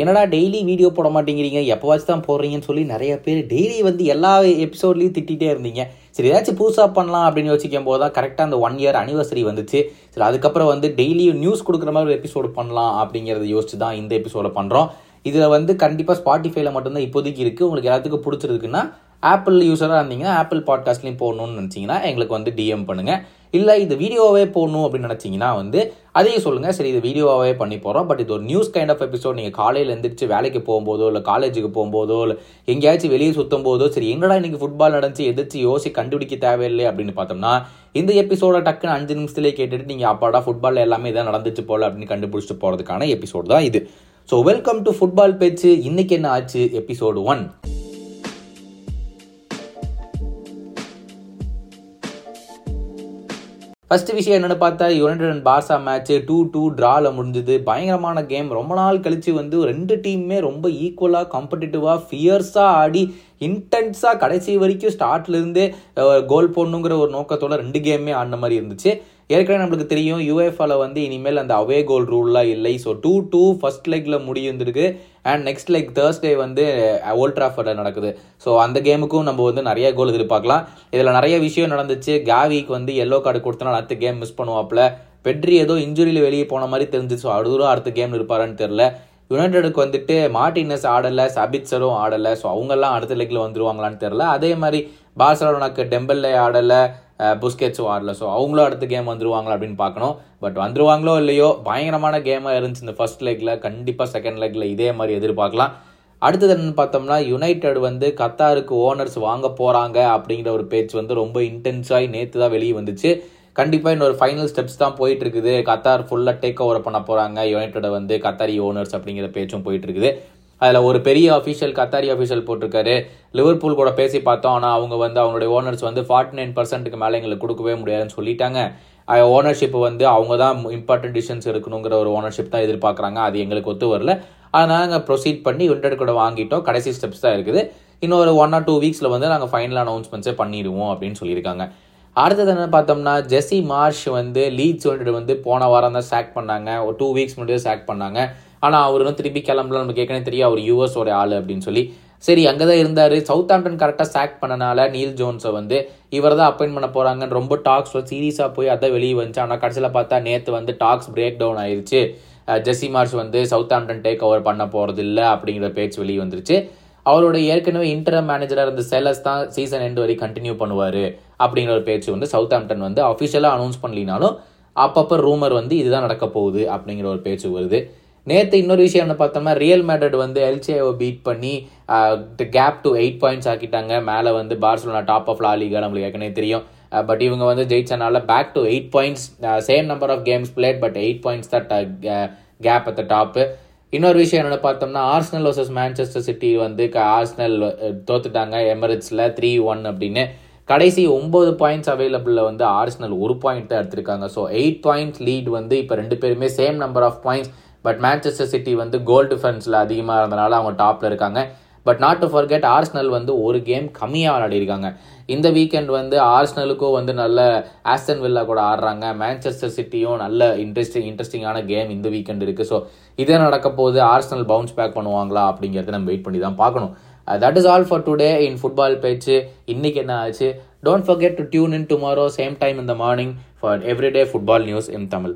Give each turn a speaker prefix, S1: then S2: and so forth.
S1: என்னடா daily video போட மாட்டேங்கிறீங்க? எப்போவாச்சும் தான் போடுறீங்கன்னு சொல்லி நிறைய பேர் டெய்லி வந்து எல்லா எபிசோட்லேயும் திட்டிகிட்டே இருந்தீங்க. சரி ஏதாச்சும் புதுசாக பண்ணலாம் அப்படின்னு யோசிக்கும் போது தான் கரெக்டாக அந்த ஒன் இயர் அனிவர்சரி வந்துச்சு. சரி அதுக்கப்புறம் வந்து டெய்லியும் நியூஸ் கொடுக்குற மாதிரி ஒரு எபிசோடு பண்ணலாம் அப்படிங்கிறத யோசிச்சு தான் இந்த எபிசோடை பண்ணுறோம் இதில் வந்து கண்டிப்பாக ஸ்பாட்டிஃபைல மட்டும்தான் இப்போதைக்கு இருக்குது உங்களுக்கு எல்லாத்துக்கும் பிடிச்சிருக்குன்னா ஆப்பிள் யூஸராக இருந்தீங்கன்னா ஆப்பிள் பாட்காஸ்ட்லேயும் போடணும்னு நினச்சிங்கன்னா எங்களுக்கு வந்து டிஎம் பண்ணுங்கள் இல்லை இது வீடியோவே போடணும் அப்படின்னு நினச்சிங்கன்னா வந்து அதையும் சொல்லுங்கள் சரி இது வீடியோவாகவே பண்ணி போகிறோம் பட் இது ஒரு நியூஸ் கைண்ட் ஆஃப் எபிசோட் நீங்கள் காலையில் எழுந்திரிச்சு வேலைக்கு போகும்போதோ இல்லை காலேஜுக்கு போகும்போதோ இல்லை எங்கேயாச்சும் வெளியே சுற்றும் போதோ சரி எங்கடா இன்றைக்கி ஃபுட்பால் நடந்துச்சு எதிர்த்து யோசி கண்டுபிடிக்க தேவையில்லை அப்படின்னு பார்த்தோம்னா இந்த எபிசோட டக்குன்னு அஞ்சு நிமிஷத்துலேயே கேட்டுட்டு நீங்கள் அப்பாடா ஃபுட்பால் எல்லாமே இதான் நடந்துச்சு போல் அப்படின்னு கண்டுபிடிச்சிட்டு போகிறதுக்கான எபிசோட் தான் இது. ஸோ வெல்கம் டு ஃபுட்பால் பேச்சு. இன்னைக்கு என்ன ஆச்சு? எபிசோடு ஒன் ஃபர்ஸ்ட் விஷயம் என்னென்னு பார்த்தா United and Barca match two two ட்ராவில் முடிஞ்சது. பயங்கரமான கேம் ரொம்ப நாள் கழிச்சு வந்து ரெண்டு டீமுமே ரொம்ப ஈக்குவலாக காம்படிட்டிவாக ஃபியர்ஸாக ஆடி இன்டென்ஸாக கடைசி வரைக்கும் ஸ்டார்ட்லேருந்தே கோல் போடணுங்கிற ஒரு நோக்கத்தோட ரெண்டு கேமே ஆடின மாதிரி இருந்துச்சு. ஏற்கனவே நம்மளுக்கு தெரியும் யூஎஃப்ஆல வந்து இனிமேல் அந்த அவே கோல் ரூல்லாம் இல்லை. ஸோ டூ டூ ஃபர்ஸ்ட் லெக்கில் முடிந்திருக்கு அண்ட் நெக்ஸ்ட் லெக் தேர்ஸ்டே வந்து ஓல்ட்ராஃபர்டில் நடக்குது. ஸோ அந்த கேமுக்கும் நம்ம வந்து நிறைய கோல் எதிர்பார்க்கலாம். இதில் நிறைய விஷயம் நடந்துச்சு. கேவிக்கு வந்து எல்லோ கார்டு கொடுத்தனால அடுத்த கேம் மிஸ் பண்ணுவாப்பில். பெட்ரி ஏதோ இன்ஜுரியில் வெளியே போன மாதிரி தெரிஞ்சு ஸோ அடுத்த கேம் இருப்பாரான்னு தெரில யுனைடெடுக்கு வந்துட்டு மார்டினஸ் ஆடலை சபிட்சரும் ஆடலை. ஸோ அவங்கெல்லாம் அடுத்த லெக்கில் வந்துருவாங்களான்னு தெரில அதே மாதிரி பார்சலோனாக்கு டெம்பிள்லே ஆடலை புஸ்கெட்ஸும் ஆடல. ஸோ அவங்களும் அடுத்த கேம் வந்துருவாங்களா அப்படின்னு பார்க்கணும். பட் வந்துருவாங்களோ இல்லையோ பயங்கரமான கேமாக இருந்துச்சு இந்த ஃபர்ஸ்ட் லெக்கில் கண்டிப்பாக செகண்ட் லெக்கில் இதே மாதிரி எதிர்பார்க்கலாம். அடுத்தது என்னன்னு பார்த்தோம்னா யுனைடெட் வந்து கத்தாருக்கு ஓனர்ஸ் வாங்க போகிறாங்க அப்படிங்கிற ஒரு பேச்சு வந்து ரொம்ப இன்டென்ஸாகி நேற்று தான் வெளியே வந்துச்சு. கண்டிப்பாக இன்னொரு ஃபைனல் ஸ்டெப்ஸ் தான் போயிட்டு இருக்குது கத்தார் ஃபுல்லாக டேக் ஓவர் பண்ண போகிறாங்க யுனைடெட் வந்து கத்தாரி ஓனர்ஸ் அப்படிங்கிற பேச்சும் போயிட்டு இருக்குது அதில் ஒரு பெரிய அஃபிஷியல் கத்தாரி அஃபிஷியல் போட்டிருக்காரு. லிவர்பூல் கூட பேசி பார்த்தோம். ஆனால் அவங்க வந்து அவங்களுடைய ஓனர்ஸ் வந்து ஃபார்ட்டி நைன் பர்சன்ட்டுக்கு மேலே எங்களுக்கு கொடுக்கவே முடியாதுன்னு சொல்லிட்டாங்க. ஓனர்ஷிப் வந்து அவங்க தான் இம்பார்ட்டன்ட் டிசிஷன்ஸ் எடுக்கணுங்கிற ஒரு ஓனர்ஷிப் தான் எதிர்பார்க்குறாங்க. அது எங்களுக்கு ஒத்து வரல. அதனால் நாங்கள் ப்ரொசீட் பண்ணி யுனைடெட் கூட வாங்கிட்டோம். கடைசி ஸ்டெப்ஸ் தான் இருக்குது. இன்னொரு ஒன் ஆர் டூ வீக்ஸில் வந்து நாங்கள் ஃபைனல் அனௌன்ஸ்மெண்ட்ஸே பண்ணிடுவோம் அப்படின்னு சொல்லியிருக்காங்க. அடுத்தது என்ன பார்த்தோம்னா ஜெஸி மார்ஷ் வந்து லீட்ஸ் யுனைடெட் வந்து போன வாரம் தான் சாக் பண்ணாங்க. ஒரு டூ வீக்ஸ் முன்னாடியே சாக் பண்ணாங்க. ஆனால் அவர் வந்து திருப்பி கிளம்பல. நமக்கு ஏற்கனவே தெரியும் அவர் யூஎஸோட ஆள் அப்படின்னு சொல்லி. சரி அங்கே தான் இருந்தார். சவுத் ஆம்டன் கரெக்டாக சாக் பண்ணனால நீல் ஜோன்ஸை வந்து இவர் தான் அப்பாயின் பண்ண போகிறாங்கன்னு ரொம்ப டாக்ஸ் சீரியஸாக போய் அதான் வெளியே வந்துச்சு. ஆனால் கடைசியில் பார்த்தா நேற்று வந்து டாக்ஸ் பிரேக் டவுன் ஆயிடுச்சு ஜெஸ்ஸி மார்ஷ் வந்து சவுத் ஆம்டன் டேக் ஓவர் பண்ண போகிறது இல்லை அப்படிங்கிற பேச்சு வெளியே வந்துருச்சு. அவரோட ஏற்கனவே இன்டர் மேனேஜராக இருந்த செலஸ் தான் சீசன் எண்ட் வரை கண்டினியூ பண்ணுவார் அப்படிங்கிற ஒரு பேச்சு வந்து சவுத் ஆம்டன் வந்து அஃபிஷியலாக அனௌன்ஸ் பண்ணலினாலும் அப்பப்போ ரூமர் வந்து இதுதான் நடக்க போகுது அப்படிங்கிற ஒரு பேச்சு வருது. நேற்று இன்னொரு விஷயம் என்ன பார்த்தோம்னா ரியல் மேட்ரட் வந்து எல்சிஏவை பீட் பண்ணி கேப் டு எயிட் பாயிண்ட்ஸ் ஆக்கிட்டாங்க. மேலே வந்து பார்சலோனா டாப் ஆஃப் லாலிகா நம்மளுக்கு ஏற்கனவே தெரியும். பட் இவங்க வந்து ஜெயிச்சனால back to eight points same number of games played but eight points தான் கேப் அட் த டாப்பு இன்னொரு விஷயம் என்னென்னு பார்த்தோம்னா ஆர்ஸ்னல் வர்சஸ் மேன்செஸ்டர் சிட்டி வந்து ஆர்ஸ்னல் தோத்துட்டாங்க. எமரிட்ஸில் த்ரீ ஒன் அப்படின்னு. கடைசி ஒம்பது பாயிண்ட்ஸ் அவைலபிளில் வந்து ஆர்ஸ்னல் ஒரு பாயிண்ட் தான் எடுத்திருக்காங்க. ஸோ எயிட் பாயிண்ட்ஸ் லீட் வந்து இப்போ ரெண்டு பேருமே same number of points but Manchester City வந்து கோல் டிஃபென்ஸில் அதிகமாக இருந்தனால அவங்க டாப்பில் இருக்காங்க. But not to forget Arsenal வந்து ஒரு கேம் கம்மியாக விளையாடிருக்காங்க. இந்த வீக்கெண்ட் வந்து ஆர்ஸ்னலுக்கும் வந்து நல்ல ஆஸ்டன் வில்லா கூட ஆடுறாங்க. மேன்செஸ்டர் சிட்டியும் நல்ல இன்ட்ரெஸ்டிங் இன்ட்ரெஸ்டிங்கான கேம் இந்த வீக்கெண்ட் இருக்குது ஸோ இதே நடக்க போது ஆர்ஸ்னல் பவுன்ஸ் பேக் பண்ணுவாங்களா அப்படிங்கிறத நம்ம வெயிட் பண்ணி தான் பார்க்கணும். That is all for today in football பேச்சு. இன்னைக்கு என்ன ஆச்சு? Don't forget to tune in tomorrow same time இந்த morning for everyday football news in Tamil